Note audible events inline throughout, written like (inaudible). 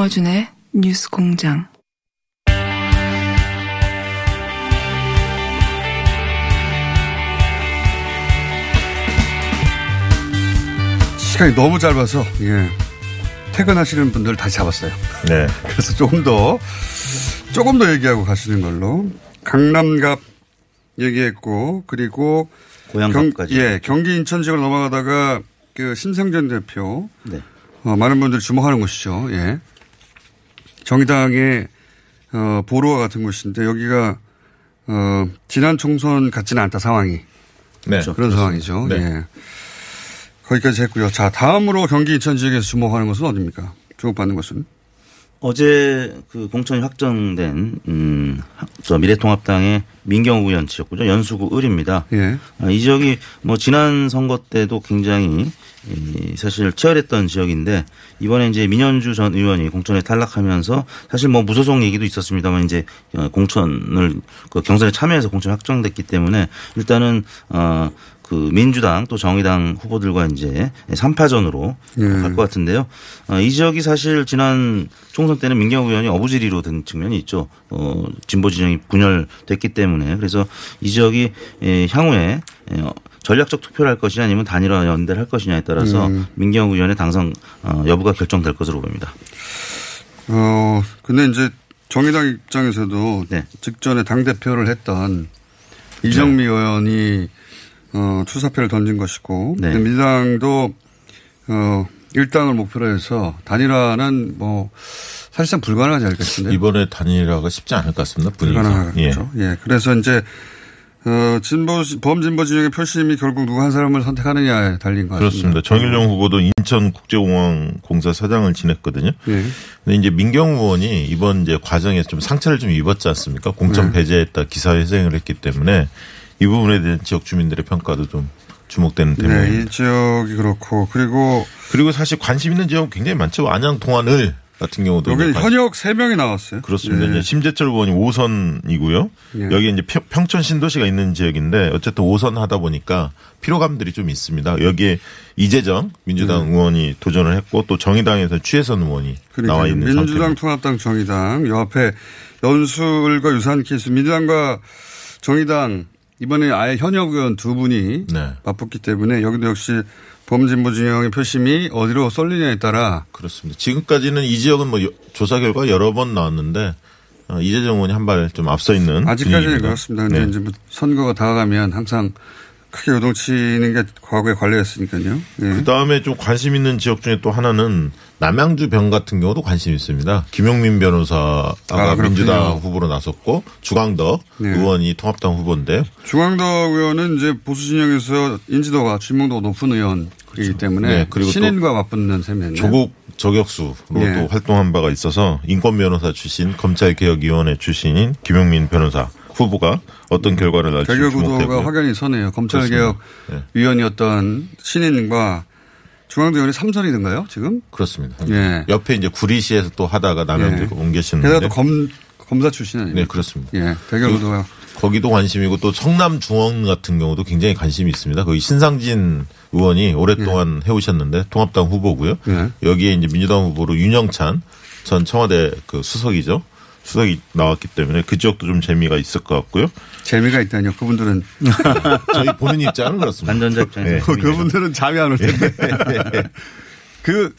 김어준의 뉴스 공장. 시간이 너무 짧아서, 예. 퇴근하시는 분들 다시 잡았어요. 네. (laughs) 그래서 조금 더, 조금 더 얘기하고 가시는 걸로. 강남갑 얘기했고, 그리고. 고향갑까지. 예, 경기 인천 지역을 넘어가다가 그 심상전 대표. 네. 어, 많은 분들이 주목하는 곳이죠. 예. 정의당의 어, 보루와 같은 곳인데 여기가 어, 지난 총선 같지는 않다 상황이. 네. 그런 상황이죠. 네. 예. 거기까지 했고요. 자, 다음으로 경기 인천 지역에서 주목하는 것은 어디입니까? 주목받는 것은? 어제 그 공천이 확정된 음 저 미래통합당의 민경우 의원 지역구죠 연수구 을입니다. 예. 아, 이 지역이 뭐 지난 선거 때도 굉장히 이 사실 치열했던 지역인데 이번에 이제 민현주 전 의원이 공천에 탈락하면서 사실 뭐 무소속 얘기도 있었습니다만 이제 어, 공천을 그 경선에 참여해서 공천 이 확정됐기 때문에 일단은 어. 그 민주당 또 정의당 후보들과 이제 3파전으로 예. 갈것 같은데요. 어, 이 지역이 사실 지난 총선 때는 민경우 의원이 어부지리로 된 측면이 있죠. 어, 진보 진영이 분열됐기 때문에 그래서 이 지역이 예, 향후에 예, 어, 전략적 투표를 할 것이냐 아니면 단일화 연대를 할 것이냐에 따라서 음. 민경우 의원의 당선 어, 여부가 결정될 것으로 보입니다. 어, 근데 이제 정의당 입장에서도 네. 직전에 당대표를 했던 이정미 의원이 어, 출사표를 던진 것이고 네. 민주당도 어, 일당을 목표로 해서 단일화는 뭐 사실상 불가능하지 싶은데 이번에 단일화가 쉽지 않을 것 같습니다. 분위기가. 불가능하죠. 예. 그래서 이제 어, 진보 범진보 진영의 표심이 결국 누구 한 사람을 선택하느냐에 달린 것 그렇습니다. 같습니다. 정일용 후보도 인천국제공항 공사 사장을 지냈거든요. 예. 근데 이제 민경우 의원이 이번 이제 과정에서 좀 상처를 좀 입었지 않습니까? 공천 네. 배제했다 기사회생을 했기 때문에 이 부분에 대한 지역 주민들의 평가도 좀 주목되는 대목입니다. 네, 이 지역이 그렇고 그리고 그리고 사실 관심 있는 지역은 굉장히 많죠. 안양 동안을 같은 경우도 여기 현역 3명이 나왔어요. 그렇습니다. 예. 이제 심재철 의원이 5선이고요. 예. 여기 이제 평- 평촌 신도시가 있는 지역인데 어쨌든 5선 하다 보니까 피로감들이 좀 있습니다. 여기에 이재정 민주당 의원이 도전을 했고 또 정의당에서 취혜선 의원이 네. 그러니까 나와 있는 민주당, 상태입니다. 통합당, 정의당 요 앞에 연수을과 유사한 케이스 민주당과 정의당 이번에 아예 현역 의원 두 분이 네. 맞붙기 때문에 여기도 역시 범진보 진영의 표심이 어디로 쏠리냐에 따라 그렇습니다. 지금까지는 이 지역은 뭐 여- 조사 결과 여러 번 나왔는데 어, 이재정 의원이 한 발 좀 앞서 있는 아직까지는 분위기입니다. 그렇습니다. 근데 네. 이제 뭐 선거가 다가가면 항상 크게 요동치는 게 과거에 관례였으니까요. 예. 그 다음에 좀 관심 있는 지역 중에 또 하나는 남양주 병 같은 경우도 관심이 있습니다. 김용민 변호사가 아. 민주당 후보로 나섰고 주광덕 네. 의원이 통합당 후보인데 중앙덕 의원은 이제 보수 진영에서 인지도가 주목도가 높은 의원 이기 때문에 네, 그리고 또 신인과 맞붙는 셈이었네요. 조국 저격수로 예. 또 활동한 바가 있어서 인권 변호사 출신 검찰개혁위원회 출신인 김용민 변호사 후보가 어떤 결과를 날지 개혁 구도가. 확연히 선해요. 검찰개혁 네. 위원이었던 신인과 중앙대 의원이 3선이든가요, 지금? 그렇습니다. 예. 옆에 이제 구리시에서 또 하다가 남양주로 예. 옮기시는데 게다가 또 검, 검사 출신 아니에요? 네 그렇습니다. 예. 대결 구도가. 거기도 관심이고 또 성남 중원 같은 경우도 굉장히 관심이 있습니다. 거기 신상진 의원이 오랫동안 해오셨는데 통합당 후보고요. 예. 여기에 이제 민주당 후보로 윤영찬 전 청와대 그 수석이죠. 수석이 나왔기 때문에 그 지역도 좀 재미가 있을 것 같고요. 재미가 있다니요. 그분들은. (laughs) 저희 보는 입장은 그렇습니다. 반전자 입장에서 네. 그분들은 잠이 안 올 텐데. (laughs) 그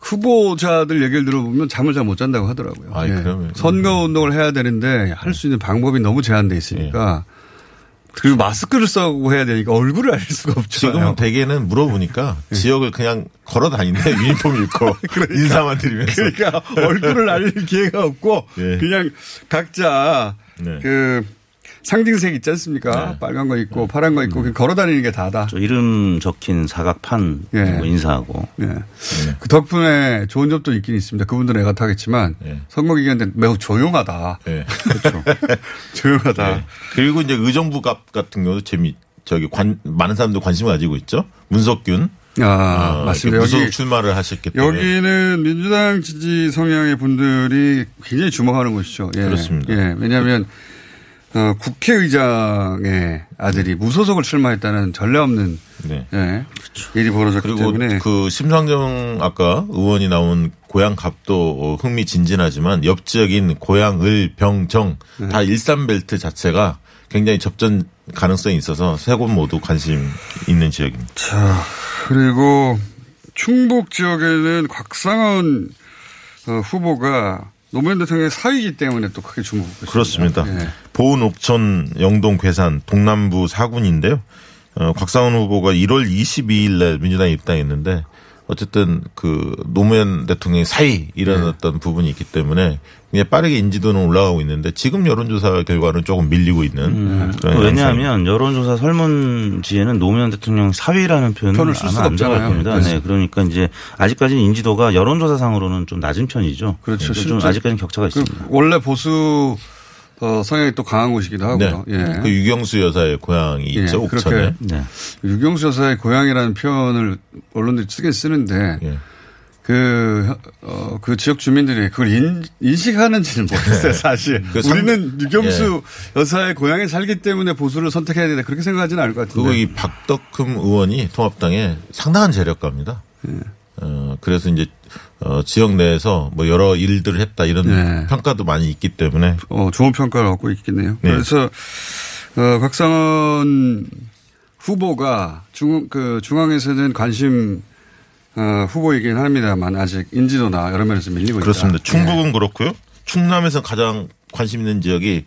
후보자들 얘기를 들어보면 잠을 잘 못 잔다고 하더라고요. 아이, 예. 그러면. 선거 운동을 해야 되는데 할 수 있는 방법이 너무 제한돼 있으니까 그리고 마스크를 쓰고 해야 되니까 얼굴을 알 수가 없잖아요. 지금은 대개는 물어보니까 지역을 그냥 걸어 다니는데 (laughs) 유니폼 입고 (laughs) 인사만 드리면서 그러니까 얼굴을 알릴 기회가 없고 예. 그냥 각자 네. 그 상징색 있지 않습니까? 네. 빨간 거 있고 파란 거 있고 그냥 걸어 다니는 게 다다. 저 이름 적힌 사각판 예. 인사하고 예. 그 덕분에 좋은 점도 있긴 있습니다. 그분들은 애가 타겠지만 예. 선거 기간 때 매우 조용하다. 네. (laughs) 그렇죠. (laughs) 조용하다. 네. 그리고 이제 의정부 갑 같은 경우도 재미 저기 관 많은 사람들 관심을 가지고 있죠. 문석균 아, 어, 맞습니다. 여기 출마를 하셨기 때문에 여기는 민주당 지지 성향의 분들이 굉장히 주목하는 곳이죠. 예. 그렇습니다. 예. 왜냐하면 어, 국회의장의 아들이 무소속을 출마했다는 전례 없는 네. 예. 일이 벌어졌기 그리고 때문에 그 심상정 아까 의원이 나온 고향 갑도 어, 흥미진진하지만 옆 지역인 고향 을, 병, 정다 일산벨트 자체가 굉장히 접전 가능성이 있어서 세 곳 모두 관심 있는 지역입니다. 자, 그리고 충북 지역에는 곽상원 어, 후보가 노무현 대통령의 사위이기 때문에 또 크게 주목받고 있습니다. 그렇습니다. 예. 보은 옥천 영동 괴산 동남부 사군인데요. 어, 곽상원 후보가 1월 22일 날 민주당에 입당했는데 어쨌든 그 노무현 대통령의 사이 이런 네. 어떤 부분이 있기 때문에 굉장히 빠르게 인지도는 올라가고 있는데 지금 여론조사 결과는 조금 밀리고 있는 그런 양상입니다. 왜냐하면 여론조사 설문지에는 노무현 대통령 사위라는 표현을 쓸 수가 없잖아요. 겁니다. 네, 그러니까 이제 아직까지는 인지도가 여론조사상으로는 좀 낮은 편이죠. 그렇죠. 좀 아직까지는 격차가 그 있습니다. 원래 보수 어, 성향이 또 강한 곳이기도 네. 하고요. 예. 그 유경수 여사의 고향이 예, 있죠 그렇게 옥천에. 네. 유경수 여사의 고향이라는 표현을 언론들이 쓰긴 쓰는데 예. 그, 어, 그 지역 주민들이 그걸 인, 인식하는지는 모르겠어요, 사실. 그 상- 우리는 유경수 여사의 고향에 살기 때문에 보수를 선택해야 되는데 그렇게 생각하지는 않을 것 같은데. 그리고 이 박덕흠 의원이 통합당에 상당한 재력가입니다. 어, 그래서 이제 어, 지역 내에서 뭐 여러 일들을 했다 이런 네. 평가도 많이 있기 때문에 어, 좋은 평가를 얻고 있겠네요. 네. 그래서, 어, 박상원 후보가 중, 그 중앙에서는 관심, 어, 후보이긴 합니다만 아직 인지도나 여러 면에서 밀리고 있다. 그렇습니다. 예. 충북은 그렇고요. 충남에서 가장 관심 있는 지역이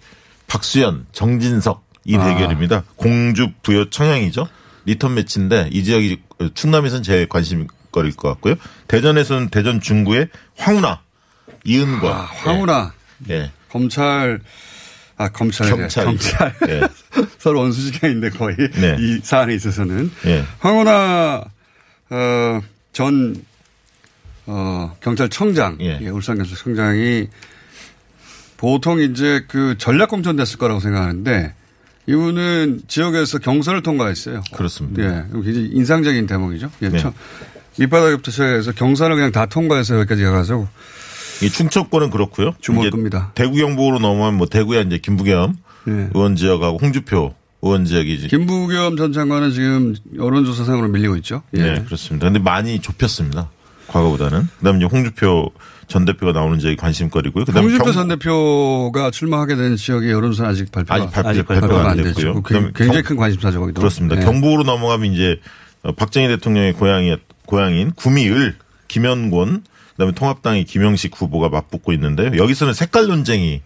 박수현, 정진석 이 아. 대결입니다. 공주, 부여, 청양이죠. 리턴 매치인데 이 지역이 충남에서는 제일 관심 거리일 것 같고요. 대전에서는 대전 중구의 황운하, 이은권, 아, 황우라 예. 검찰, 아, 검찰. 경찰, 검찰. 예. (laughs) 서로 원수지간인데 거의 네. 이 사안에 있어서는. 예. 황운하, 어, 전, 어, 경찰청장. 예. 예, 울산 경찰청장이 보통 이제 그 전략 공천 됐을 거라고 생각하는데 이분은 지역에서 경선을 통과했어요. 그렇습니다. 예. 굉장히 인상적인 대목이죠. 예. 네. 첫 밑바닥부터 시작해서 경선을 그냥 다 통과해서 여기까지 가가지고 이 충청권은 그렇고요. 끕니다. 대구 경북으로 넘어가면 뭐 대구에 이제 김부겸 예. 의원 지역하고 홍주표 의원 지역이지. 김부겸 전 장관은 지금 여론조사상으로 밀리고 있죠. 예. 네, 그렇습니다. 근데 많이 좁혔습니다. 과거보다는. 그다음에 이제 홍주표 전 대표가 나오는 지역이 관심거리고요. 그다음에 홍준표 경- 전 대표가 출마하게 된 지역의 여론조사 아직 발표가, 아직 발표, 아직 발표가, 발표가 안 안. 됐고요. 그 굉장히, 경- 큰 관심사죠, 거기도. 그렇습니다. 예. 경북으로 넘어가면 이제 어, 박정희 대통령의 고향이 고향인 구미을 김현권 그다음에 통합당의 김영식 후보가 맞붙고 있는데요. 여기서는 색깔 논쟁이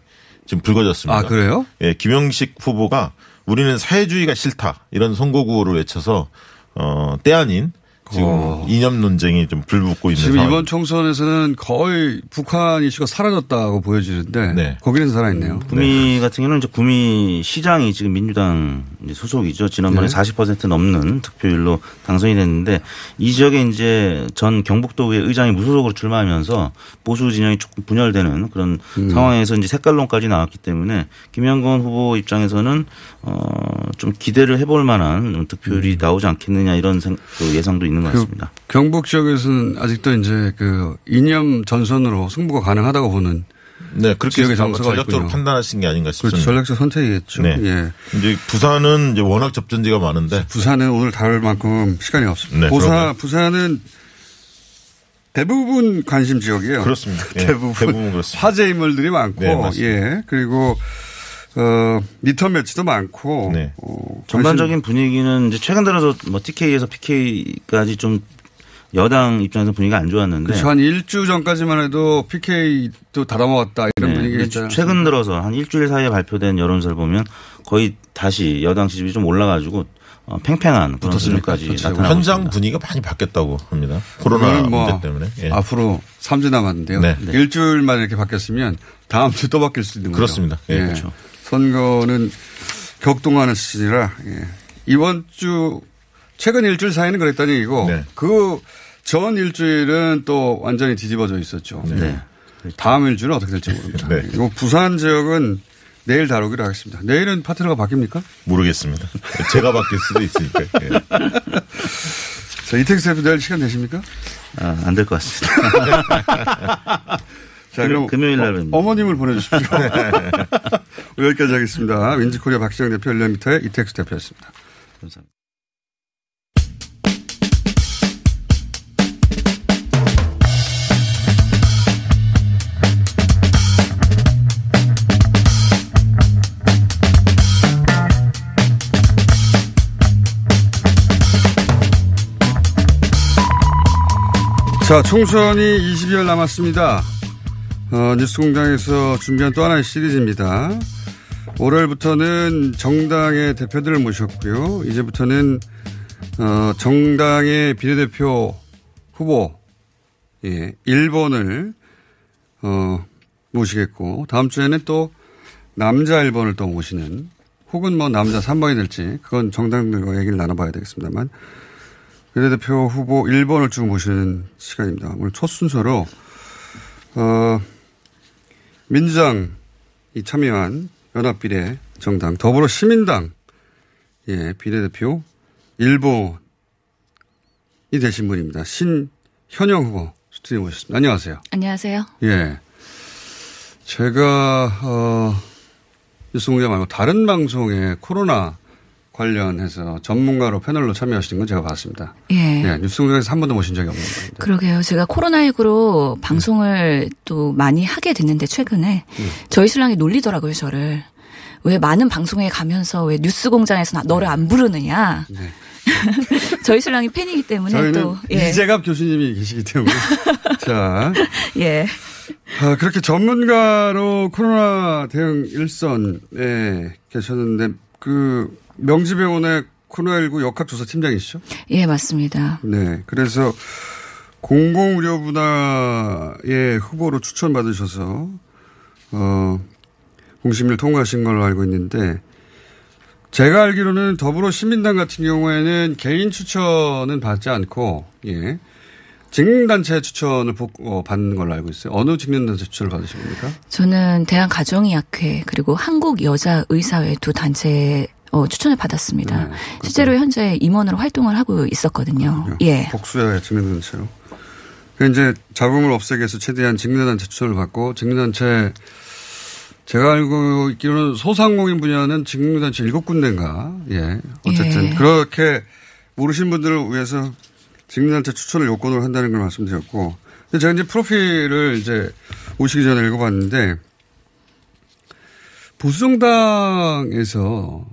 지금 불거졌습니다. 아, 그래요? 예, 김영식 후보가 우리는 사회주의가 싫다 이런 선거구호를 외쳐서 어, 때 아닌 지금 어. 이념 논쟁이 좀 불붙고 있는 지금 상황. 이번 총선에서는 거의 북한 이슈가 사라졌다고 보여지는데 네. 거기는 살아있네요. 구미 같은 경우는 이제 구미 시장이 지금 민주당 소속이죠. 지난번에 네. 40% 넘는 득표율로 당선이 됐는데 이 지역에 이제 전 경북도의 의장이 무소속으로 출마하면서 보수 진영이 조금 분열되는 그런 음. 상황에서 이제 색깔론까지 나왔기 때문에 김영건 후보 입장에서는 어좀 기대를 해볼 만한 득표율이 나오지 않겠느냐 이런 생- 그 예상도 있는 것 음. 그 같습니다. 경북 지역에서는 아직도 이제 그 이념 전선으로 승부가 가능하다고 보는 네, 그렇게 지역의 해서 전략적으로 있군요. 판단하신 게 아닌가 그렇죠. 싶습니다. 전략적 선택이겠죠. 네. 예. 이제 부산은 이제 워낙 접전지가 많은데 부산은 오늘 다룰 만큼 시간이 없습니다. 네, 부산, 그런가요? 부산은 대부분 관심 지역이에요. 그렇습니다. 예, 대부분, 대부분 그렇습니다. 화제 인물들이 많고, 네. 예. 그리고, 어, 리턴 매치도 많고, 네. 어, 전반적인 분위기는 이제 최근 들어서 뭐 TK에서 PK까지 좀 여당 입장에서 분위기가 안 좋았는데 그렇죠. 한 일주 전까지만 해도 PK도 닫아먹었다 이런 네, 분위기가 있잖아요. 최근 들어서 한 일주일 사이에 발표된 여론조사를 보면 거의 다시 여당 지지율이 좀 올라가지고 어, 팽팽한 그런 수준까지 좋죠. 나타나고 현장 있습니다. 분위기가 많이 바뀌었다고 합니다. 코로나 뭐 문제 때문에. 예. 앞으로 3주 남았는데요. 네. 일주일만 이렇게 바뀌었으면 다음 주 또 바뀔 수 있는 거죠. 그렇습니다. 예, 예. 그렇죠. 선거는 격동하는 시즌이라 예. 이번 주 최근 일주일 사이는 그랬다는 얘기고 네. 그전 일주일은 또 완전히 뒤집어져 있었죠. 네. 다음 일주일은 어떻게 될지 모릅니다. 네. 그리고 부산 지역은 내일 다루기로 하겠습니다. 내일은 파트너가 바뀝니까? 모르겠습니다. 제가 바뀔 수도 있으니까. 예. 자, 이택스 대표 내일 시간 되십니까? 아, 안 될 것 같습니다. (laughs) 자, 금, 그럼 금요일 날은 어, 머님을 보내주십시오. (laughs) 네. (laughs) 여기까지 하겠습니다. 민지코리아 박시영 대표 열린미터의 이택수 대표였습니다. 감사합니다. 자, 총선이 20여일 남았습니다. 어, 뉴스공장에서 준비한 또 하나의 시리즈입니다. 월요일부터는 정당의 대표들을 모셨고요. 이제부터는 어, 정당의 비례대표 후보 예, 1번을 어, 모시겠고 다음 주에는 또 남자 1번을 또 모시는 혹은 뭐 남자 3번이 될지 그건 정당들과 얘기를 나눠봐야 되겠습니다만 비례대표 후보 1번을 쭉 모시는 시간입니다. 오늘 첫 순서로 어, 민주당이 참여한 연합비례 정당 더불어 시민당 예, 비례대표 1번이 되신 분입니다. 신현영 후보 스튜디오 모셨습니다. 안녕하세요. 안녕하세요. 예. 제가 어, 뉴스 공장 말고 다른 방송에 코로나 관련해서 전문가로 패널로 참여하시는 건 제가 봤습니다. 예. 예, 뉴스 공장에서 한 번도 모신 적이 없는 겁니다. 그러게요. 제가 코로나19로 방송을 또 많이 하게 됐는데 최근에 저희 신랑이 놀리더라고요, 저를. 왜 많은 방송에 가면서 왜 뉴스 공장에서 나- 너를 안 부르느냐. 네. (laughs) 저희 신랑이 팬이기 때문에 또 예. 이재갑 교수님이 계시기 때문에 (laughs) 자 예. 아, 그렇게 전문가로 코로나 대응 일선에 계셨는데 그 명지병원의 코로나19 역학조사 팀장이시죠? 예, 맞습니다. 네. 그래서 공공의료 분야의 후보로 추천받으셔서 어 공심을 통과하신 걸로 알고 있는데 제가 알기로는 더불어 시민당 같은 경우에는 개인 추천은 받지 않고 예. 직능단체 추천을 복- 어, 받는 걸로 알고 있어요. 어느 직능단체 추천을 받으신 겁니까? 저는 대한가정의학회 그리고 한국여자의사회 두 단체 어, 추천을 받았습니다. 네, 실제로 현재 임원으로 활동을 하고 있었거든요. 예. 복수의 직능단체로. 그 이제 잡음을 없애기 위해서 최대한 직능단체 추천을 받고 직능단체 제가 알고 있기로는 소상공인 분야는 직능단체 일곱 군데인가. 예. 어쨌든 예. 그렇게 모르신 분들을 위해서 직능단체 추천을 요건으로 한다는 걸 말씀드렸고. 제가 이제 프로필을 이제 오시기 전에 읽어봤는데 보수정당에서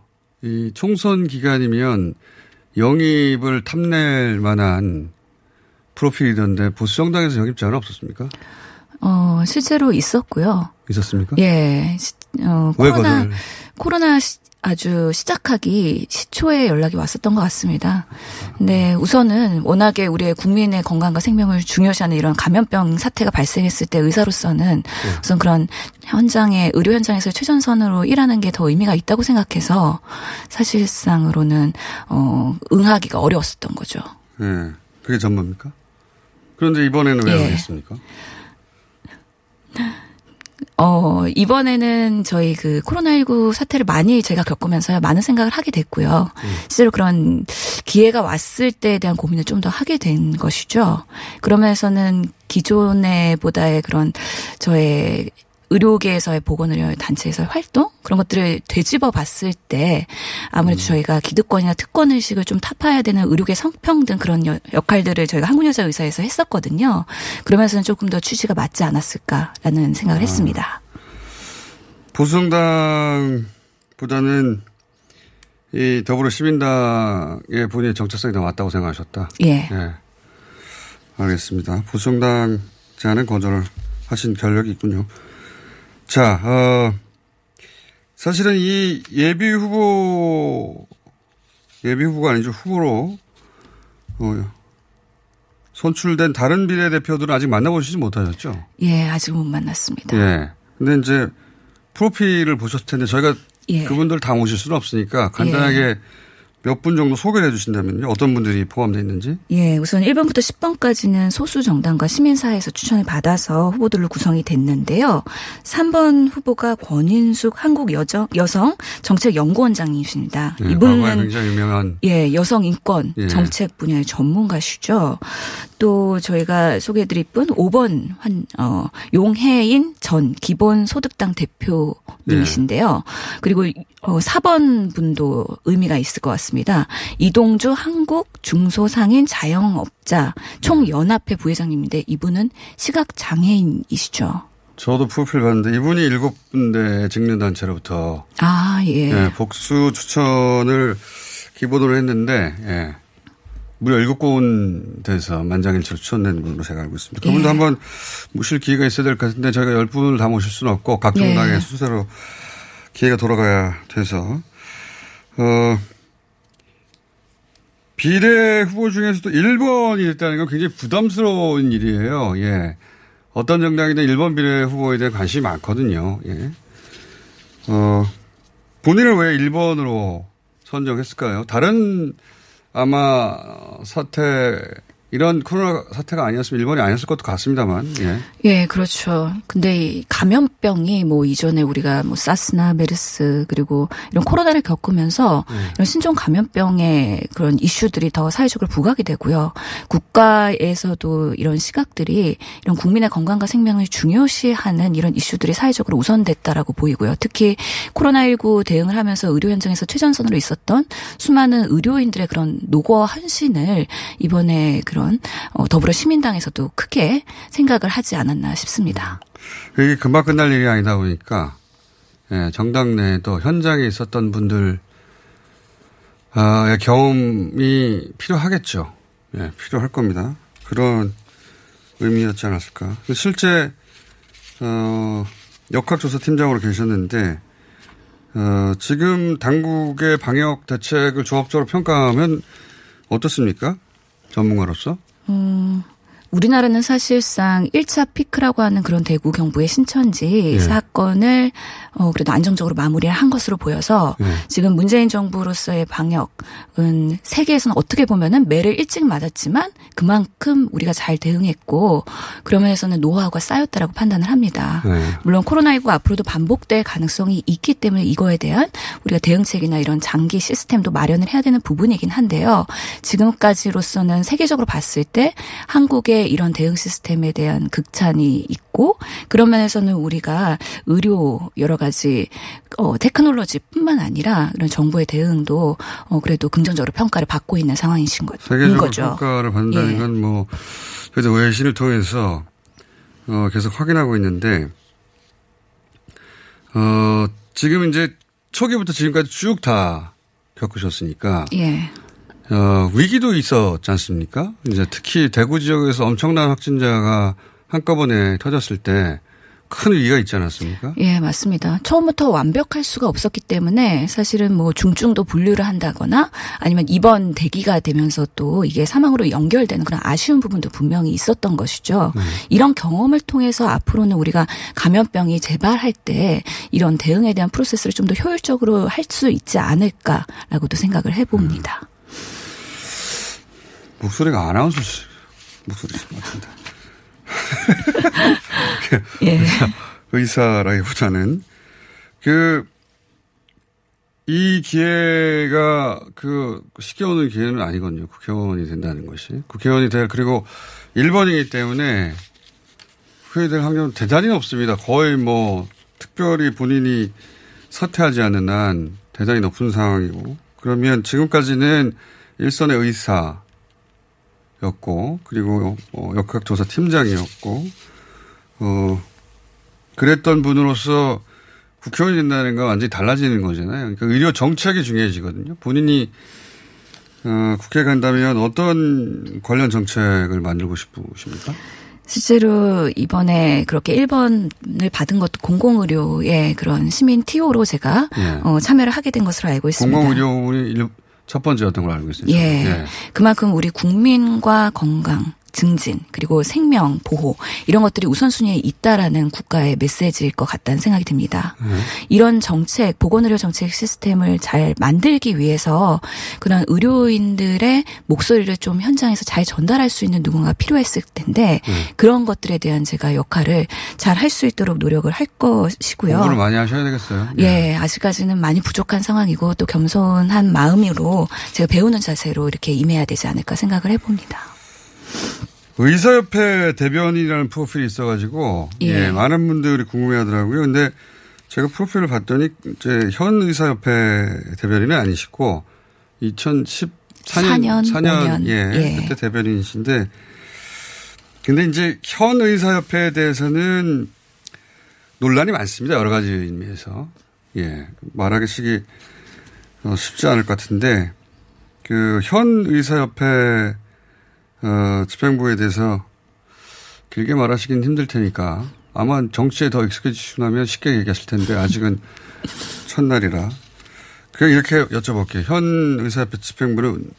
이 총선 기간이면 영입을 탐낼 만한 프로필이던데 보수 정당에서 영입 제한 없었습니까? 어, 실제로 있었고요. 있었습니까? 예. 시- 어, 왜 코로나, 거절? 코로나 시- 아주 시작하기 시초에 연락이 왔었던 것 같습니다. 근데 우선은 워낙에 우리의 국민의 건강과 생명을 중요시하는 이런 감염병 사태가 발생했을 때 의사로서는 우선 그런 현장에 의료 현장에서 최전선으로 일하는 게 더 의미가 있다고 생각해서 사실상으로는 어 응하기가 어려웠었던 거죠. 예. 그게 전부입니까? 그런데 이번에는 왜 예. 하겠습니까? 어, 이번에는 저희 그 코로나19 사태를 많이 제가 겪으면서요, 많은 생각을 하게 됐고요. 실제로 그런 기회가 왔을 때에 대한 고민을 좀 더 하게 된 것이죠. 그러면서는 기존에 보다의 그런 저의 의료계에서의 보건의료 단체에서의 활동 그런 것들을 되짚어 봤을 때 아무래도 저희가 기득권이나 특권 의식을 좀 타파해야 되는 의료계 성평등 그런 여- 역할들을 저희가 한국여자의사에서 했었거든요. 그러면서는 조금 더 취지가 맞지 않았을까라는 생각을 했습니다. 보수정당보다는 이 더불어시민당의 본인의 정체성이 더 맞다고 생각하셨다. 예. 예. 알겠습니다. 보수정당 제안은 거절을 하신 결력이 있군요. 자, 어, 사실은 이 예비 후보, 예비 후보가 아니죠. 후보로, 어, 선출된 다른 비례대표들은 아직 만나보시지 못하셨죠? 예, 아직 못 만났습니다. 예. 근데 이제 프로필을 보셨을 텐데 저희가 예. 그분들 다 모실 수는 없으니까 간단하게 몇 분 정도 소개를 해 주신다면요. 어떤 분들이 포함되어 있는지. 예, 우선 1번부터 10번까지는 소수 정당과 시민사회에서 추천을 받아서 후보들로 구성이 됐는데요. 3번 후보가 권인숙 한국 여정, 여성 정책 연구원장이십니다. 예, 이분은 굉장히 유명한 예, 여성 인권 예. 정책 분야의 전문가시죠. 또 저희가 소개해 드릴 분 5번 환, 어, 용혜인 전 기본 소득당 대표님이신데요. 그리고 어, 4번 분도 의미가 있을 것 같습니다. 이동주 한국 중소상인 자영업자 총연합회 부회장님인데 이분은 시각장애인이시죠. 저도 프로필 봤는데 이분이 일곱 군데 직능단체로부터 아, 예. 예, 복수 추천을 기본으로 했는데 예. 무려 일곱 군데서 만장일치로 추천된 분으로 제가 알고 있습니다. 그분도 예. 한번 모실 기회가 있어야 될 것 같은데 저희가 열 분을 다 모실 수는 없고 각 예. 정당의 순서로 기회가 돌아가야 돼서 어 비례 후보 중에서도 1번이 됐다는 건 굉장히 부담스러운 일이에요. 예. 어떤 정당이든 1번 비례 후보에 대한 관심이 많거든요. 예. 어, 본인을 왜 1번으로 선정했을까요? 다른 아마 사태, 이런 코로나 사태가 아니었으면 1번이 아니었을 것도 같습니다만, 예. 예, 그렇죠. 근데 이 감염병이 뭐 이전에 우리가 뭐 사스나 메르스 그리고 이런 코로나를 겪으면서 이런 신종 감염병의 그런 이슈들이 더 사회적으로 부각이 되고요. 국가에서도 이런 시각들이 이런 국민의 건강과 생명을 중요시하는 이런 이슈들이 사회적으로 우선됐다라고 보이고요. 특히 코로나19 대응을 하면서 의료 현장에서 최전선으로 있었던 수많은 의료인들의 그런 노고와 헌신을 이번에 그런 어, 더불어 시민당에서도 크게 생각을 하지 않았나 싶습니다. 이게 금방 끝날 일이 아니다 보니까, 예, 정당 내에도 현장에 있었던 분들, 아, 경험이 필요하겠죠. 예, 필요할 겁니다. 그런 의미였지 않았을까. 실제, 어, 역학조사 팀장으로 계셨는데, 어, 지금 당국의 방역 대책을 조합적으로 평가하면 어떻습니까? 전문가로서? 우리나라는 사실상 1차 피크라고 하는 그런 대구 경북의 신천지 예. 사건을 어 그래도 안정적으로 마무리를 한 것으로 보여서 예. 지금 문재인 정부로서의 방역은 세계에서는 어떻게 보면은 매를 일찍 맞았지만 그만큼 우리가 잘 대응했고 그런 면에서는 노하우가 쌓였다라고 판단을 합니다. 네. 물론 코로나19 앞으로도 반복될 가능성이 있기 때문에 이거에 대한 우리가 대응책이나 이런 장기 시스템도 마련을 해야 되는 부분이긴 한데요. 지금까지로서는 세계적으로 봤을 때 한국의 이런 대응 시스템에 대한 극찬이 있고 그런 면에서는 우리가 의료 여러 가지 어 테크놀로지뿐만 아니라 이런 정부의 대응도 어 그래도 긍정적으로 평가를 받고 있는 상황이신 거- 인 세계적으로 거죠. 평가를 받는다는 예. 건 뭐, 그래도 외신을 통해서, 어, 계속 확인하고 있는데, 어, 지금 이제 초기부터 지금까지 쭉 다 겪으셨으니까, 예. 어, 위기도 있었지 않습니까? 이제 특히 대구 지역에서 엄청난 확진자가 한꺼번에 터졌을 때 큰 위기가 있지 않았습니까? 예, 맞습니다. 처음부터 완벽할 수가 없었기 때문에 사실은 뭐 중증도 분류를 한다거나 아니면 입원 대기가 되면서 또 이게 사망으로 연결되는 그런 아쉬운 부분도 분명히 있었던 것이죠. 이런 경험을 통해서 앞으로는 우리가 감염병이 재발할 때 이런 대응에 대한 프로세스를 좀 더 효율적으로 할 수 있지 않을까라고도 생각을 해봅니다. 목소리가 아나운서 씨 목소리신 것 같은데. (laughs) 예. 의사라기보다는 그, 이 기회가 그 쉽게 오는 기회는 아니거든요. 국회의원이 된다는 것이. 국회의원이 될, 그리고 1번이기 때문에 후회될 확률은 대단히 높습니다. 거의 뭐 특별히 본인이 사퇴하지 않는 한 대단히 높은 상황이고 그러면 지금까지는 일선의 의사 였고 그리고 어, 역학조사 팀장이었고 어 그랬던 분으로서 국회의원이 된다는 건 완전히 달라지는 거잖아요. 그러니까 의료 정책이 중요해지거든요. 본인이 어, 국회에 간다면 어떤 관련 정책을 만들고 싶으십니까? 실제로 이번에 그렇게 1번을 받은 것도 공공의료의 그런 시민 TO로 제가 예. 어, 참여를 하게 된 것으로 알고 있습니다. 공공의료원이 일- 첫 번째였던 걸로 알고 있어요. 예. 그만큼 우리 국민과 건강, 증진, 그리고 생명 보호 이런 것들이 우선순위에 있다라는 국가의 메시지일 것 같다는 생각이 듭니다. 이런 정책, 보건의료 정책 시스템을 잘 만들기 위해서 그런 의료인들의 목소리를 좀 현장에서 잘 전달할 수 있는 누군가 필요했을 텐데 그런 것들에 대한 제가 역할을 잘 할 수 있도록 노력을 할 것이고요. 공부를 많이 하셔야 되겠어요. 예, 아직까지는 많이 부족한 상황이고 또 겸손한 마음으로 제가 배우는 자세로 이렇게 임해야 되지 않을까 생각을 해봅니다. 의사협회 대변인이라는 프로필이 있어가지고 예. 예, 많은 분들이 궁금해하더라고요. 근데 제가 프로필을 봤더니 이제 현 의사협회 대변인은 아니시고 2014년 4년, 4년 5년. 예, 예. 그때 대변인이신데 근데 이제 현 의사협회에 대해서는 논란이 많습니다. 여러 가지 의미에서 예 말하기 시기 어, 쉽지 않을 것 같은데 그 현 의사협회 어, 집행부에 대해서 길게 말하시긴 힘들 테니까 아마 정치에 더 익숙해지시고 나면 쉽게 얘기하실 텐데 아직은 (laughs) 첫날이라 그냥 이렇게 여쭤볼게요. 현 의사협회 집행부는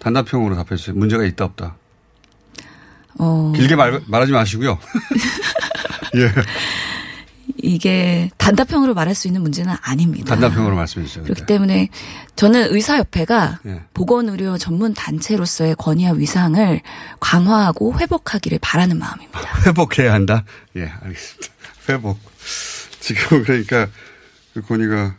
단답형으로 답해주세요. 문제가 있다 없다. 어, 길게 말, 말하지 마시고요. (laughs) 예. 이게 단답형으로 말할 수 있는 문제는 아닙니다. 단답형으로 말씀해 주세요. 그렇기. 때문에 저는 의사협회가 예. 보건의료 전문 단체로서의 권위와 위상을 강화하고 회복하기를 바라는 마음입니다. (laughs) 회복해야 한다? 예, 알겠습니다. 회복. 지금 그러니까 그 권위가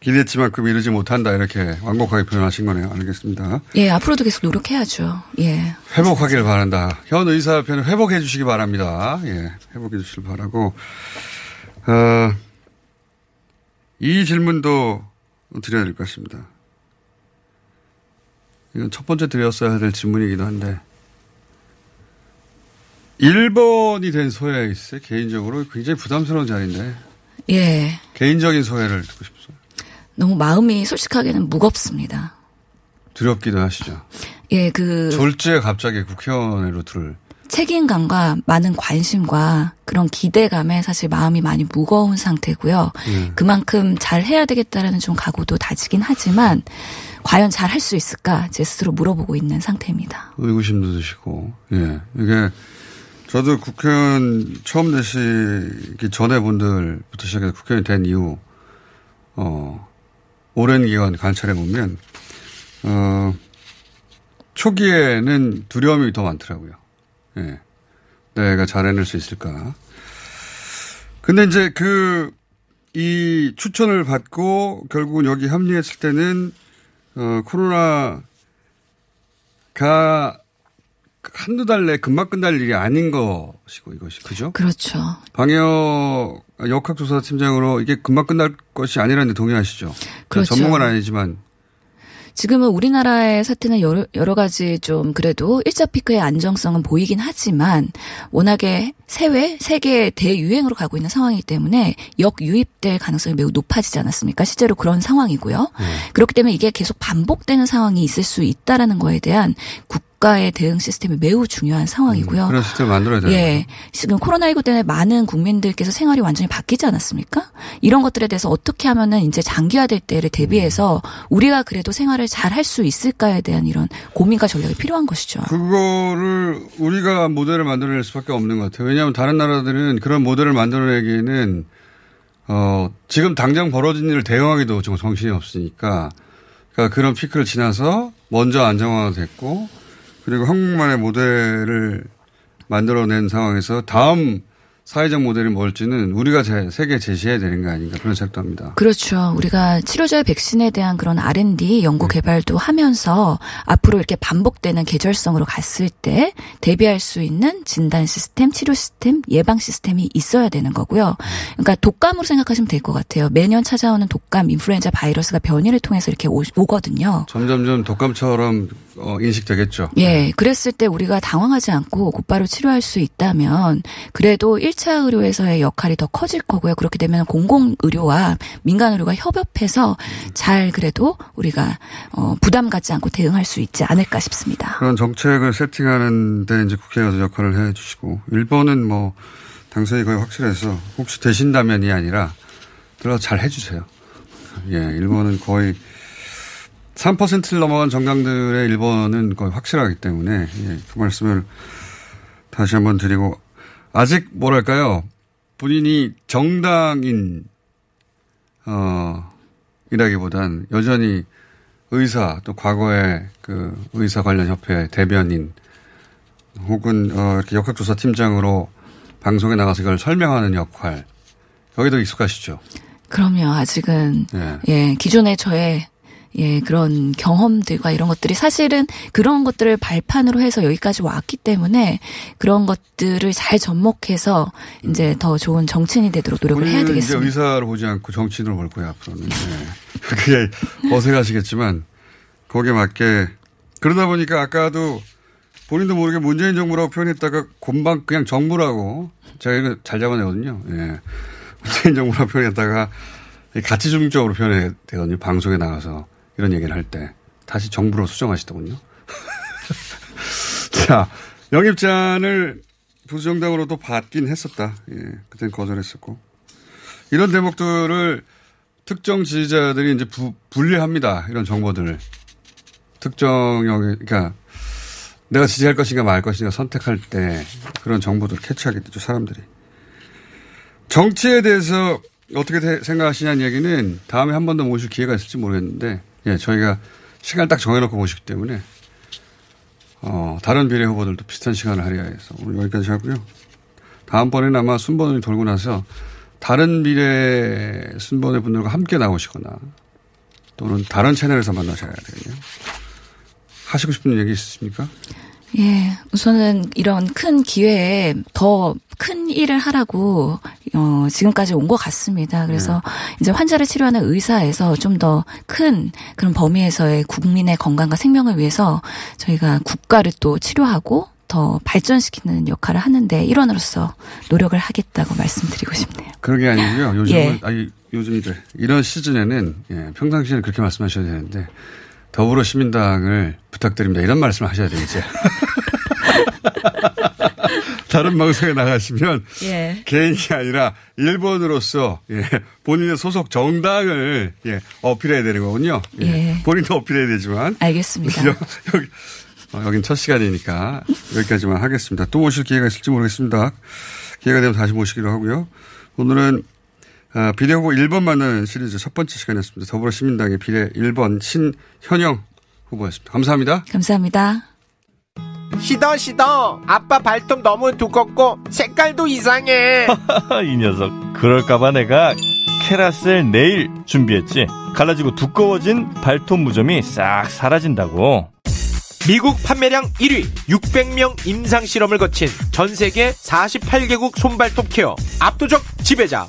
기대했지만큼 이르지 못한다 이렇게 완곡하게 표현하신 거네요. 알겠습니다. 예, 앞으로도 계속 노력해야죠. 예. 회복하길 바란다. 현 의사협회는 회복해 주시기 바랍니다. 예, 회복해 주시길 바라고. 어, 이 질문도 드려야 될 것 같습니다. 이건 첫 번째 드렸어야 될 질문이기도 한데. 1번이 된 소외 있어요. 개인적으로 굉장히 부담스러운 자리인데. 예. 개인적인 소외를 듣고 싶어요. 너무 마음이 솔직하게는 무겁습니다. 두렵기도 하시죠. 예, 그 졸지에 갑자기 국회의원의 루트를 책임감과 많은 관심과 그런 기대감에 사실 마음이 많이 무거운 상태고요. 음. 그만큼 잘 해야 되겠다라는 좀 각오도 다지긴 하지만 과연 잘 할 수 있을까 제 스스로 물어보고 있는 상태입니다. 의구심도 드시고, 예. 이게, 저도 국회의원 처음 되시기 전에 분들부터 시작해서 국회의원 된 이후, 어, 오랜 기간 관찰해 보면, 어, 초기에는 두려움이 더 많더라고요. 예. 내가 잘 해낼 수 있을까. 근데 이제 그, 이 추천을 받고 결국은 여기 합류했을 때는, 어, 코로나가 한두 달 내에 금방 끝날 일이 아닌 것이고 이것이 그죠? 그렇죠. 방역 역학조사 팀장으로 이게 금방 끝날 것이 아니라는 데 동의하시죠? 그렇죠. 전문가는 아니지만 지금은 우리나라의 사태는 여러, 여러 가지 좀 그래도 일자 피크의 안정성은 보이긴 하지만 워낙에 세외, 세계 대유행으로 가고 있는 상황이기 때문에 역유입될 가능성이 매우 높아지지 않았습니까? 실제로 그런 상황이고요. 그렇기 때문에 이게 계속 반복되는 상황이 있을 수 있다라는 거에 대한 국 가의 대응 시스템이 매우 중요한 상황이고요. 그런 시스템을 만들어야 되는 예. 지금 코로나19 때문에 많은 국민들께서 생활이 완전히 바뀌지 않았습니까? 이런 것들에 대해서 어떻게 하면은 이제 장기화될 때를 대비해서 우리가 그래도 생활을 잘 할 수 있을까에 대한 이런 고민과 전략이 필요한 것이죠. 그거를 우리가 모델을 만들어낼 수밖에 없는 것 같아요. 왜냐하면 다른 나라들은 그런 모델을 만들어내기에는 어 지금 당장 벌어진 일을 대응하기도 좀 정신이 없으니까 그러니까 그런 피크를 지나서 먼저 안정화됐고 그리고 한국만의 모델을 만들어낸 상황에서 다음 사회적 모델이 뭘지는 우리가 제, 세계에 제시해야 되는 거 아닌가 그런 생각도 합니다. 그렇죠. 우리가 치료제 백신에 대한 그런 R&D 연구 개발도 하면서 앞으로 이렇게 반복되는 계절성으로 갔을 때 대비할 수 있는 진단 시스템, 치료 시스템, 예방 시스템이 있어야 되는 거고요. 그러니까 독감으로 생각하시면 될 것 같아요. 매년 찾아오는 독감, 인플루엔자 바이러스가 변이를 통해서 이렇게 오, 오거든요. 점점점 독감처럼 어, 인식되겠죠. 예, 그랬을 때 우리가 당황하지 않고 곧바로 치료할 수 있다면 그래도 1차 의료에서의 역할이 더 커질 거고요. 그렇게 되면 공공의료와 민간의료가 협업해서 잘 그래도 우리가 어, 부담 갖지 않고 대응할 수 있지 않을까 싶습니다. 그런 정책을 세팅하는데 이제 국회에서 역할을 해 주시고 일본은 뭐 당선이 거의 확실해서 혹시 되신다면이 아니라 들어서 잘 해주세요. (laughs) 예, 일본은 거의 3%를 넘어간 정당들의 일본은 거의 확실하기 때문에 예, 그 말씀을 다시 한번 드리고 아직 뭐랄까요 본인이 정당인 어 이라기보단 여전히 의사 또 과거에 그 의사 관련 협회 대변인 혹은 어 이렇게 역학조사 팀장으로 방송에 나가서 이걸 설명하는 역할 여기도 익숙하시죠? 그럼요. 아직은 예. 예, 기존의 저의 예, 그런 경험들과 이런 것들이 사실은 그런 것들을 발판으로 해서 여기까지 왔기 때문에 그런 것들을 잘 접목해서 이제 더 좋은 정치인이 되도록 노력을 해야 되겠습니다. 이제 의사로 보지 않고 정치인으로 볼 거예요 앞으로는. 예. (laughs) 그게 어색하시겠지만 거기에 맞게 그러다 보니까 아까도 본인도 모르게 문재인 정부라고 표현했다가 곰방 그냥 정부라고 제가 이거 잘 잡아내거든요. 예. 문재인 정부라고 표현했다가 가치 중적으로 표현해야 되거든요. 방송에 나가서 이런 얘기를 할 때. 다시 정부로 수정하시더군요. (laughs) 자, 영입장을 보수정당으로도 받긴 했었다. 예, 그땐 거절했었고. 이런 대목들을 특정 지지자들이 이제 부, 분리합니다. 이런 정보들을. 특정 영역, 그러니까 내가 지지할 것인가 말 것인가 선택할 때 그런 정보들을 캐치하게 되죠, 사람들이. 정치에 대해서 어떻게 생각하시냐는 얘기는 다음에 한 번 더 모실 기회가 있을지 모르겠는데, 예, 저희가 시간을 딱 정해놓고 모시기 때문에, 어, 다른 비례 후보들도 비슷한 시간을 하려 해서 오늘 여기까지 하고요. 다음번에는 아마 순번이 돌고 나서 다른 미래 순번의 분들과 함께 나오시거나 또는 다른 채널에서 만나셔야 되겠네요. 하시고 싶은 얘기 있으십니까? 예, 우선은 이런 큰 기회에 더 큰 일을 하라고 어 지금까지 온 것 같습니다. 그래서 네. 이제 환자를 치료하는 의사에서 좀 더 큰 그런 범위에서의 국민의 건강과 생명을 위해서 저희가 국가를 또 치료하고 더 발전시키는 역할을 하는데 일원으로서 노력을 하겠다고 말씀드리고 싶네요. 그런 게 아니고요. 요즘은 예. 아니 요즘 이제 이런 시즌에는 예, 평상시에는 그렇게 말씀하셔야 되는데 더불어시민당을 부탁드립니다. 이런 말씀을 하셔야 되겠죠. (laughs) 다른 방송에 나가시면 예. 개인이 아니라 일본으로서 예, 본인의 소속 정당을 예, 어필해야 되는 거군요. 예. 예. 본인도 어필해야 되지만. 알겠습니다. (laughs) 여기, 어, 여긴 첫 시간이니까 여기까지만 하겠습니다. 또 오실 기회가 있을지 모르겠습니다. 기회가 되면 다시 모시기로 하고요. 오늘은 아, 비례 후보 1번 만나는 시리즈 첫 번째 시간이었습니다. 더불어시민당의 비례 1번 신현영 후보였습니다. 감사합니다. 감사합니다. 시더 시더 아빠 발톱 너무 두껍고 색깔도 이상해 (laughs) 이 녀석 그럴까봐 내가 캐라셀 네일 준비했지 갈라지고 두꺼워진 발톱 무좀이 싹 사라진다고 미국 판매량 1위 600명 임상실험을 거친 전세계 48개국 손발톱 케어 압도적 지배자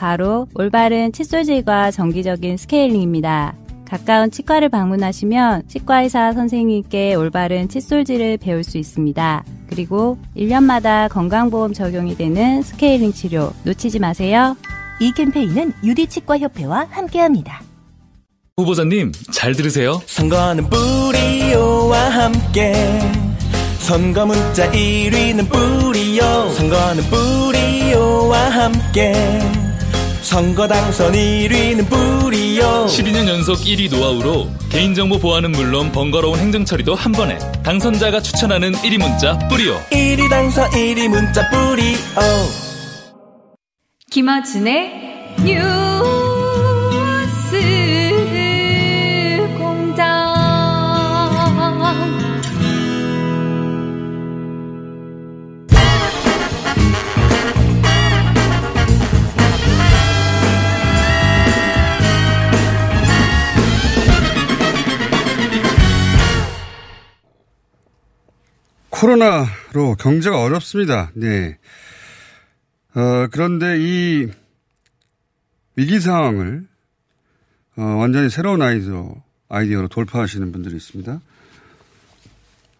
바로 올바른 칫솔질과 정기적인 스케일링입니다. 가까운 치과를 방문하시면 치과의사 선생님께 올바른 칫솔질을 배울 수 있습니다. 그리고 1년마다 건강보험 적용이 되는 스케일링 치료 놓치지 마세요. 이 캠페인은 유디치과협회와 함께합니다. 후보자님 잘 들으세요. 선거는 뿌리오와 함께 선거 문자 1위는 뿌리오 선거는 뿌리오와 함께 선거 당선 1위는 뿌리요. 12년 연속 1위 노하우로 개인정보 보안은 물론 번거로운 행정 처리도 한 번에 당선자가 추천하는 1위 문자 뿌리요. 1위 당선 1위 문자 뿌리요. 김어준의 뉴 코로나로 경제가 어렵습니다. 네. 어, 그런데 이 위기 상황을 어, 완전히 새로운 아이디어, 아이디어로 돌파하시는 분들이 있습니다.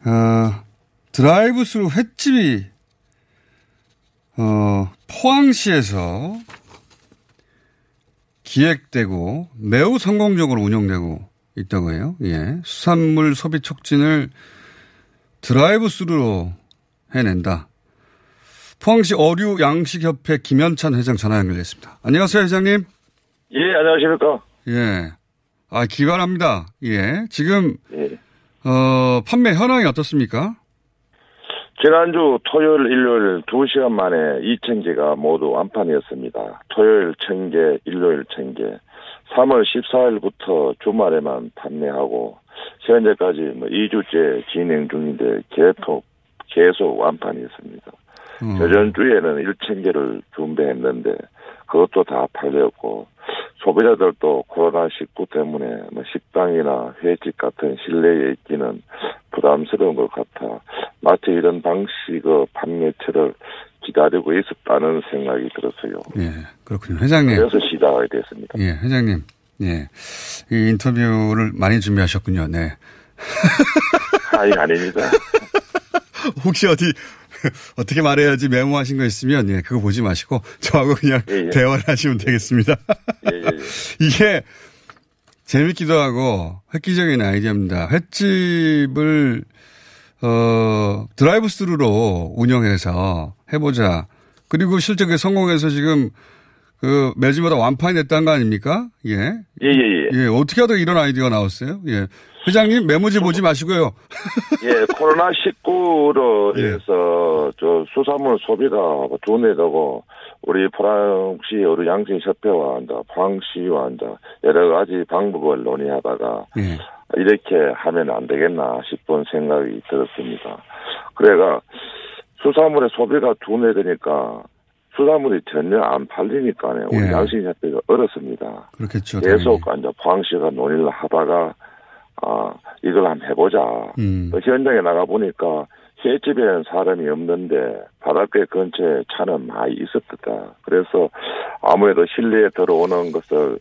어, 드라이브 스루 횟집이 어, 포항시에서 기획되고 매우 성공적으로 운영되고 있다고 해요. 예. 수산물 소비 촉진을 드라이브 스루로 해낸다. 포항시 어류 양식협회 김현찬 회장 전화 연결됐습니다. 안녕하세요, 회장님. 예, 안녕하십니까. 예. 아, 기발합니다. 예. 지금, 예. 어, 판매 현황이 어떻습니까? 지난주 토요일, 일요일 2시간 만에 2,000개가 모두 완판이었습니다. 토요일 1,000개, 일요일 1,000개. 3월 14일부터 주말에만 판매하고 현재까지 뭐 2주째 진행 중인데 계속 계속 완판이 있습니다. 음. 저전 주에는 1천 개를 준비했는데 그것도 다 팔렸고 소비자들도 코로나19 때문에 뭐 식당이나 회집 같은 실내에 있기는 부담스러운 것 같아 마치 이런 방식의 판매처를 기다리고 있었다는 생각이 들었어요. 예, 그렇군요. 회장님. 그래서 시작하게 됐습니다. 예, 회장님. 예. 이 인터뷰를 많이 준비하셨군요. 네. 아니, 아닙니다. (laughs) 혹시 어디, (laughs) 어떻게 말해야지 메모하신 거 있으면, 예, 그거 보지 마시고, 저하고 그냥 예, 예. 대화를 하시면 되겠습니다. 예, 예, 예. (laughs) 이게 재밌기도 하고 획기적인 아이디어입니다. 횟집을 어 드라이브 스루로 운영해서 해보자. 그리고 실제 그 성공해서 지금 그 매주마다 완판이 됐다는 거 아닙니까? 예. 예, 예, 예. 예, 어떻게 하다 이런 아이디어가 나왔어요? 예. 회장님 메모지 보지 마시고요. (laughs) 예, 코로나 19로 인해서 저 수산물 소비가 둔해되고 우리 프랑시 우리 양식 협회와 이제 프랑시와 이제 여러 가지 방법을 논의하다가 예. 이렇게 하면 안 되겠나 싶은 생각이 들었습니다. 그래가 수산물의 소비가 둔해되니까 수산물이 전혀 안 팔리니까요. 우리 예. 양식 협회가 어렵습니다. 그렇겠죠. 계속 이제 포항시가 논의를 하다가 아 이걸 한번 해보자. 음. 또 현장에 나가 보니까 횟집에는 사람이 없는데 바닷가 근처에 차는 많이 있었다. 그래서 아무래도 실내에 들어오는 것을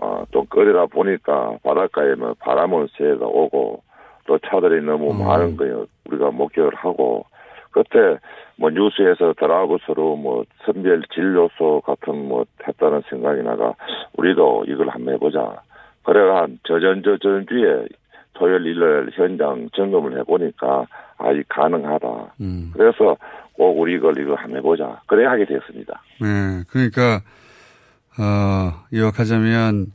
어, 좀 꺼리다 보니까 바닷가에 뭐 바람은 새가 오고 또 차들이 너무 음. 많은 거예요. 우리가 목격을 하고 그때 뭐 뉴스에서 드라이브스로 뭐 선별 진료소 같은 뭐 했다는 생각이 나가 우리도 이걸 한번 해보자. 그래가 한 저전저전 뒤에 토요일 일요일 현장 점검을 해보니까 아이 가능하다. 음. 그래서 꼭 우리 이걸 이거 한번 해보자. 그래 하게 됐습니다. 예. 그러니까 어 요약하자면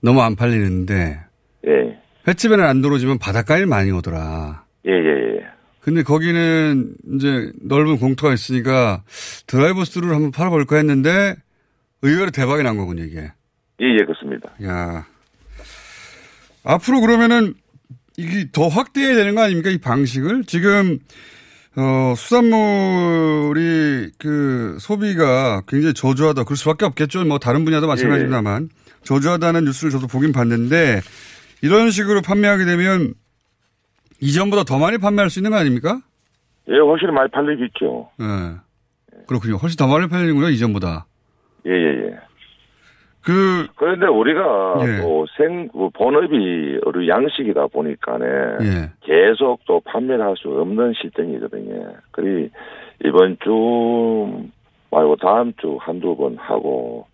너무 안 팔리는데 예. 횟집에는 안 들어오지만 바닷가에 많이 오더라. 예, 예, 예. 근데 거기는 이제 넓은 공터가 있으니까 드라이브 스루를 한번 팔아볼까 했는데 의외로 대박이 난 거군요, 이게. 예, 예, 그렇습니다. 야. 앞으로 그러면은 이게 더 확대해야 되는 거 아닙니까? 이 방식을? 지금, 어, 수산물이 그 소비가 굉장히 저조하다. 그럴 수밖에 없겠죠. 뭐 다른 분야도 마찬가지입니다만. 저조하다는 뉴스를 저도 보긴 봤는데 이런 식으로 판매하게 되면 이전보다 더 많이 판매할 수 있는 거 아닙니까? 예, 훨씬 많이 팔리겠죠. 예. 그렇군요. 훨씬 더 많이 팔리는군요, 이전보다. 예, 예, 예. 그, 그런데 우리가 예. 또 생, 그 본업이 우리 양식이다 보니까네. 예. 계속 또 판매를 할 수 없는 실정이거든요. 그리 이번 주 말고 다음 주 한두 번 하고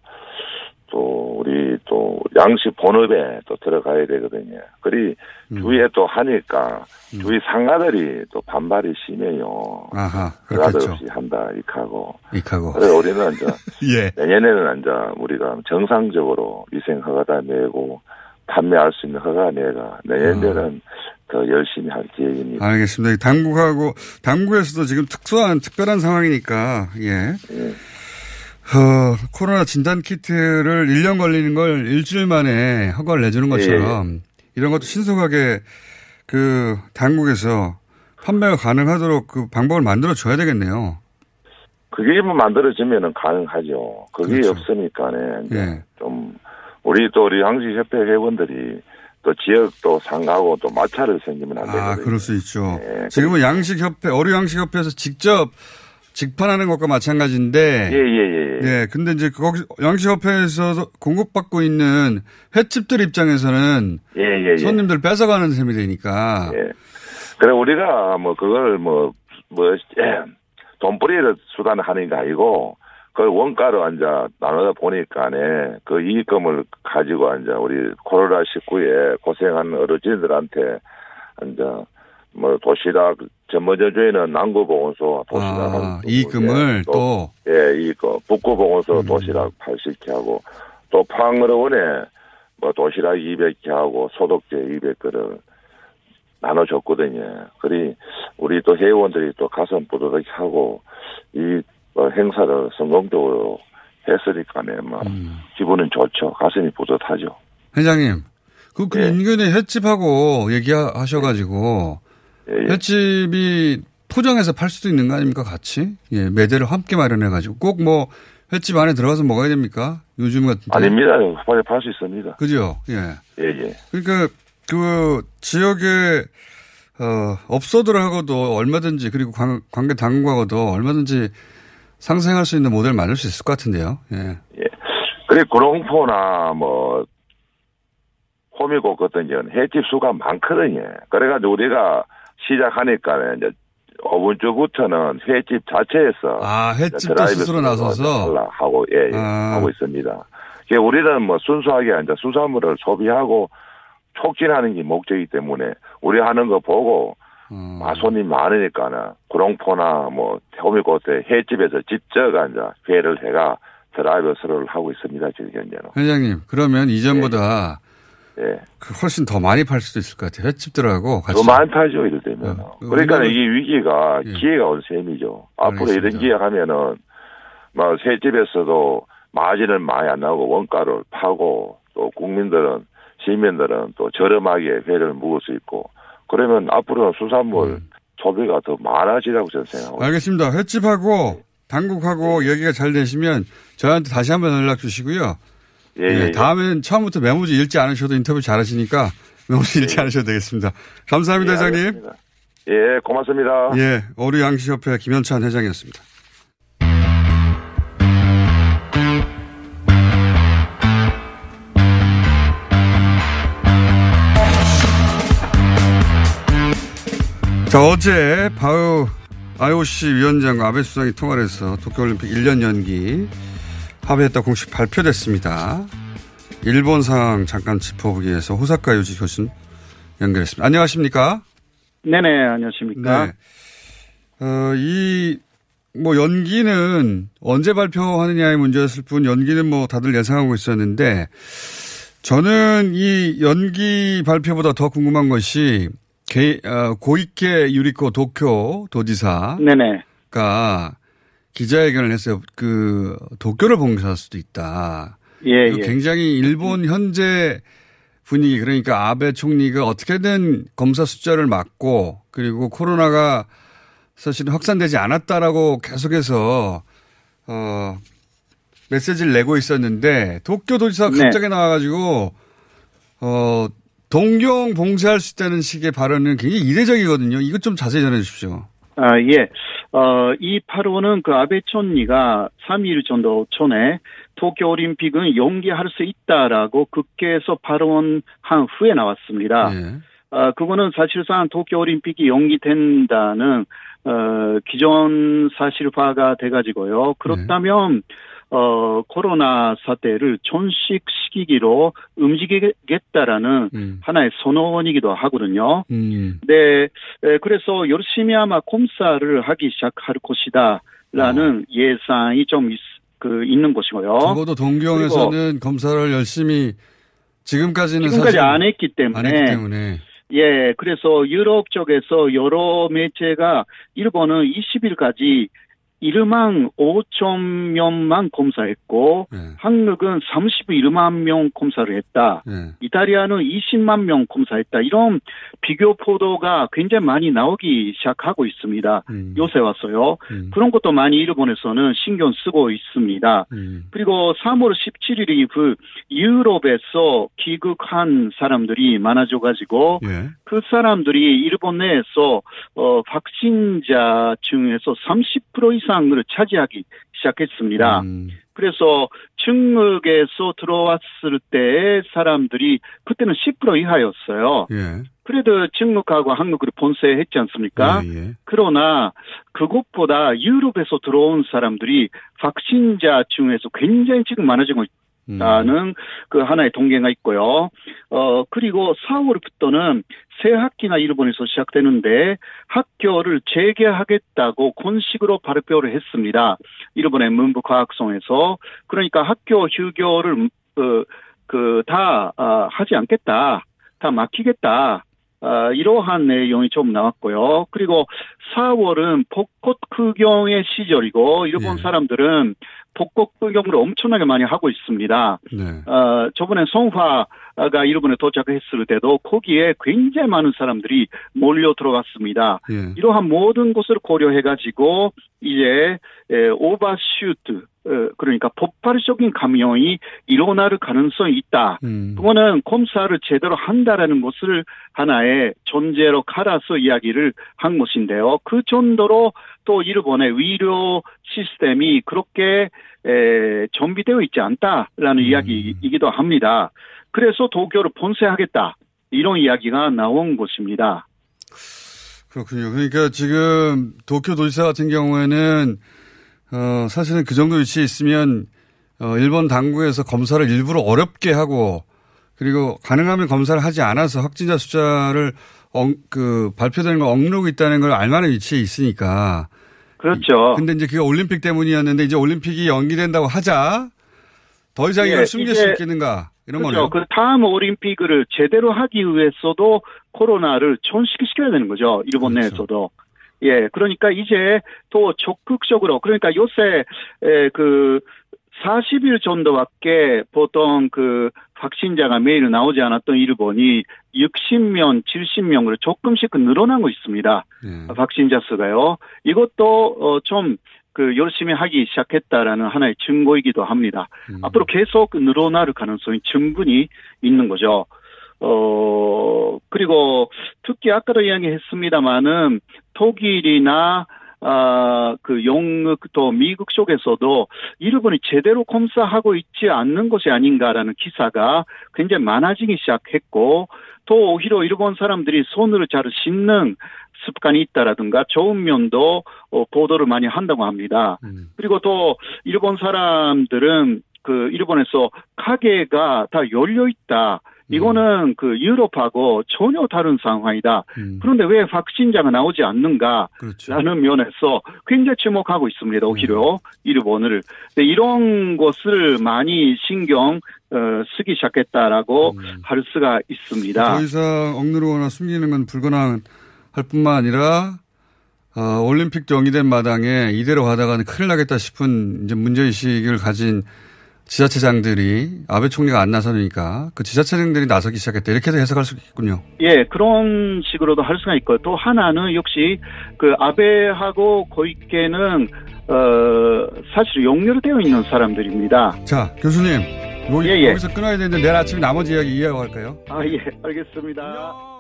또 우리 또 양식 본업에 또 들어가야 되거든요. 그리 음. 주위에 또 하니까 주위 상가들이 또 반발이 심해요. 아하, 그렇겠죠. 없이 한다 이카고. 익하고. 그래 우리는 이제 (laughs) 예. 내년에는 이제 우리가 정상적으로 위생 허가다 내고 판매할 수 있는 허가 내가 내년에는 더 열심히 할 계획입니다. 알겠습니다. 당국하고 당국에서도 지금 특수한 특별한 상황이니까 예. 어, 코로나 진단 키트를 1년 걸리는 걸 일주일 만에 허가를 내주는 것처럼 이런 것도 신속하게 그 당국에서 판매가 가능하도록 그 방법을 만들어 줘야 되겠네요. 그게 뭐 만들어지면은 가능하죠. 그게 그렇죠. 없으니까네. 이제 예. 좀 우리 또 우리 양식협회 회원들이 또 지역도 상가고 또 마찰을 생기면 안 되거든요. 아, 그럴 수 있죠. 예, 지금은 양식협회, 어류 양식협회에서 직접 직판하는 것과 마찬가지인데. 예, 예, 예, 예. 네. 근데 이제 거기 양식협회에서 공급받고 있는 횟집들 입장에서는 예, 예, 예. 손님들 뺏어가는 셈이 되니까. 예. 그래 우리가 뭐 그걸 뭐 뭐 돈벌이를 수단을 하는 게 아니고 그 원가로 앉아 나누다 보니까네 그 이익금을 가지고 앉아 우리 코로나 19에 고생하는 어르신들한테 앉아 뭐 도시락 전번저주에는 남구보건소 도시락 아, 한 이익금을 또. 예, 이거 북구보건소 음. 도시락 80개 하고 또 포항어원에 뭐 도시락 200개 하고 소독제 200그릇 나눠줬거든요. 그리 우리 또 회원들이 또 가슴 뿌듯하게 하고 이 어, 행사를 성공적으로 했으니까네, 뭐 음. 기분은 좋죠. 가슴이 뿌듯하죠. 회장님. 그, 그 예. 인근에 횟집하고 얘기하셔가지고. 예, 예. 횟집이 포장해서 팔 수도 있는 거 아닙니까? 같이? 예, 매대를 함께 마련해 가지고. 꼭 뭐, 횟집 안에 들어가서 먹어야 됩니까? 요즘 같은 때. 아닙니다. 빨리 팔 수 있습니다. 그죠? 예. 예, 예. 그러니까 그 지역에 어, 업소들하고도 얼마든지 그리고 관, 관계 당국하고도 얼마든지 상생할 수 있는 모델 만들 수 있을 것 같은데요. 예. 예. 그래 구롱포나 뭐 호미곶 같은 경우는 횟집 수가 많거든요. 그래가지고 우리가 시작하니까 이제 5분 주부터는 횟집 자체에서 아 횟집도 드라이브 스스로 나서서 하고 예, 예 아. 하고 있습니다. 우리는 뭐 순수하게 이제 수산물을 소비하고 촉진하는 게 목적이기 때문에 우리 하는 거 보고 음. 아, 손님 많으니까는 구롱포나 뭐 호미곶에 횟집에서 직접 이제 회를 해가 드라이브 스루를 하고 있습니다 지금 현재는. 회장님 그러면 이전보다 예. 그 훨씬 더 많이 팔 수도 있을 것 같아요. 횟집들하고 같이. 더 많이 팔죠, 이럴 때면. 어, 그러니까 이게 위기가 예. 기회가 온 셈이죠. 앞으로 알겠습니다. 이런 기회 하면은, 뭐, 횟집에서도 마진은 많이 안 나오고 원가로 팔고 또 국민들은, 시민들은 또 저렴하게 회를 먹을 수 있고 그러면 앞으로는 수산물 음. 소비가 더 많아지라고 저는 생각합니다. 알겠습니다. 횟집하고 당국하고 얘기가 잘 되시면 저한테 다시 한번 연락 주시고요. 예, 예, 예. 다음엔 처음부터 메모지 읽지 않으셔도 인터뷰 잘하시니까 메모지 읽지 않으셔도 되겠습니다. 감사합니다, 예, 회장님. 알겠습니다. 예, 고맙습니다. 예, 어류양식협회 김현찬 회장이었습니다. 자, 어제 바우 IOC 위원장과 아베 수상이 통화를 해서 도쿄올림픽 1년 연기 합의했다 공식 발표됐습니다. 일본 상황 잠깐 짚어보기 위해서 호사카 유지 교수님 연결했습니다. 안녕하십니까? 네네, 안녕하십니까. 네. 어, 이, 뭐, 연기는 언제 발표하느냐의 문제였을 뿐, 연기는 뭐 다들 예상하고 있었는데, 저는 이 연기 발표보다 더 궁금한 것이, 게, 어, 고이케 유리코 도쿄 도지사가 네네. 기자회견을 해서 그 도쿄를 봉쇄할 수도 있다. 예, 예. 굉장히 일본 현재 분위기 그러니까 아베 총리가 어떻게든 검사 숫자를 막고 그리고 코로나가 사실은 확산되지 않았다라고 계속해서 어 메시지를 내고 있었는데 도쿄 도지사가 네. 갑자기 나와가지고 어 동경 봉쇄할 수 있다는 식의 발언은 굉장히 이례적이거든요. 이것 좀 자세히 전해 주십시오. 아, 예. 어, 이 8호는 그 아베 총리가 3일 정도 전에 도쿄 올림픽은 연기할 수 있다라고 국회에서 발언한 후에 나왔습니다. 예. 아, 그거는 사실상 도쿄 올림픽이 연기된다는 어, 기존 사실화가 돼가지고요. 그렇다면 어, 코로나 사태를 전식시키기로 움직이겠다라는 음. 하나의 선언이기도 하거든요. 음. 네, 에, 그래서 열심히 아마 검사를 하기 시작할 것이다라는 예상이 좀 있, 그 있는 것이고요. 어. 적어도 동경에서는 검사를 열심히 지금까지는 지금까지 사실 안 했기 때문에 안 했기 때문에 예, 그래서 유럽 쪽에서 여러 매체가 일본은 20일까지 1만 5천 명만 검사했고 네. 한국은 31만 명 검사를 했다. 예. 이탈리아는 20만 명 검사했다. 이런 비교 보도가 굉장히 많이 나오기 시작하고 있습니다. 음. 요새 와서요. 그런 것도 많이 일본에서는 신경 쓰고 있습니다. 음. 그리고 3월 17일 이후 유럽에서 귀국한 사람들이 많아져가지고 예. 그 사람들이 일본 내에서 어, 확진자 중에서 30% 이상 을 차지하기 시작했습니다. 음. 그래서 중국에서 들어왔을 때 사람들이 그때는 10% 이하였어요. 예. 그래도 중국하고 한국을 본세했지 않습니까? 예, 예. 그러나 그것보다 유럽에서 들어온 사람들이 확진자 중에서 굉장히 지금 많아지고 있다는 그 하나의 통계가 있고요. 어, 그리고 4월부터는 새 학기가 일본에서 시작되는데 학교를 재개하겠다고 공식으로 발표를 했습니다. 일본의 문부과학성에서. 그러니까 학교 휴교를, 어, 그, 다, 아, 하지 않겠다. 다 맡기겠다. 아, 이러한 내용이 좀 나왔고요. 그리고 4월은 벚꽃 구경의 시절이고 일본 사람들은 벚꽃 구경을 엄청나게 많이 하고 있습니다. 네. 어, 저번에 성화가 일본에 도착했을 때도 거기에 굉장히 많은 사람들이 몰려 들어갔습니다. 예. 이러한 모든 것을 고려해가지고 이제 에, 오버슈트 어, 그러니까 폭발적인 감염이 일어날 가능성이 있다. 음. 그거는 검사를 제대로 한다라는 것을 하나의 전제로 갈아서 이야기를 한 것인데요. 그 정도로 또 일본의 의료 시스템이 그렇게 에, 준비되어 있지 않다라는 이야기이기도 합니다. 그래서 도쿄를 본세하겠다 이런 이야기가 나온 것입니다. 그렇군요. 그러니까 지금 도쿄 도지사 같은 경우에는 어, 사실은 그 정도 위치에 있으면 어, 일본 당국에서 검사를 일부러 어렵게 하고 그리고 가능하면 검사를 하지 않아서 확진자 숫자를 엉, 그 발표되는 걸 억누르고 있다는 걸 알만한 위치에 있으니까. 그렇죠. 근데 이제 그게 올림픽 때문이었는데 이제 올림픽이 연기된다고 하자 더 이상 이걸 예, 숨길 이제 수 있겠는가 이런 그렇죠. 거네요. 그 다음 올림픽을 제대로 하기 위해서도 코로나를 전식시켜야 되는 거죠. 일본 그렇죠. 내에서도. 예, 그러니까 이제 또 적극적으로 그러니까 요새 에, 그 40일 정도밖에 보통 그 확진자가 매일 나오지 않았던 일본이 60명, 70명으로 조금씩 늘어나고 있습니다. 예. 확진자 수가요. 이것도 어, 좀그 열심히 하기 시작했다라는 하나의 증거이기도 합니다. 음. 앞으로 계속 늘어날 가능성이 충분히 있는 거죠. 어, 그리고 특히 아까도 이야기했습니다마는 독일이나 아, 그 영국 또 미국 쪽에서도 일본이 제대로 검사하고 있지 않는 것이 아닌가라는 기사가 굉장히 많아지기 시작했고 또 오히려 일본 사람들이 손으로 잘 씻는 습관이 있다라든가 좋은 면도 어, 보도를 많이 한다고 합니다. 그리고 또 일본 사람들은 그 일본에서 가게가 다 열려 있다. 이거는 그 유럽하고 전혀 다른 상황이다. 그런데 왜 확진자가 나오지 않는가라는 그렇죠. 면에서 굉장히 주목하고 있습니다. 오히려 일본을. 근데 이런 것을 많이 신경 어, 쓰기 시작했다라고 할 수가 있습니다. 더 이상 억누르거나 숨기는 건 불가능할 뿐만 아니라 어, 올림픽도 연기된 마당에 이대로 가다가는 큰일 나겠다 싶은 이제 문제의식을 가진 지자체장들이 아베 총리가 안 나서니까 그 지자체장들이 나서기 시작했다. 이렇게도 해석할 수 있겠군요. 예, 그런 식으로도 할 수가 있고요. 또 하나는 역시 그 아베하고 고이케는 어 사실 연결되어 있는 사람들입니다. 자, 교수님. 여기, 예, 예. 여기서 끊어야 되는데 내일 아침에 나머지 이야기 이해하고 할까요? 아, 예, 알겠습니다.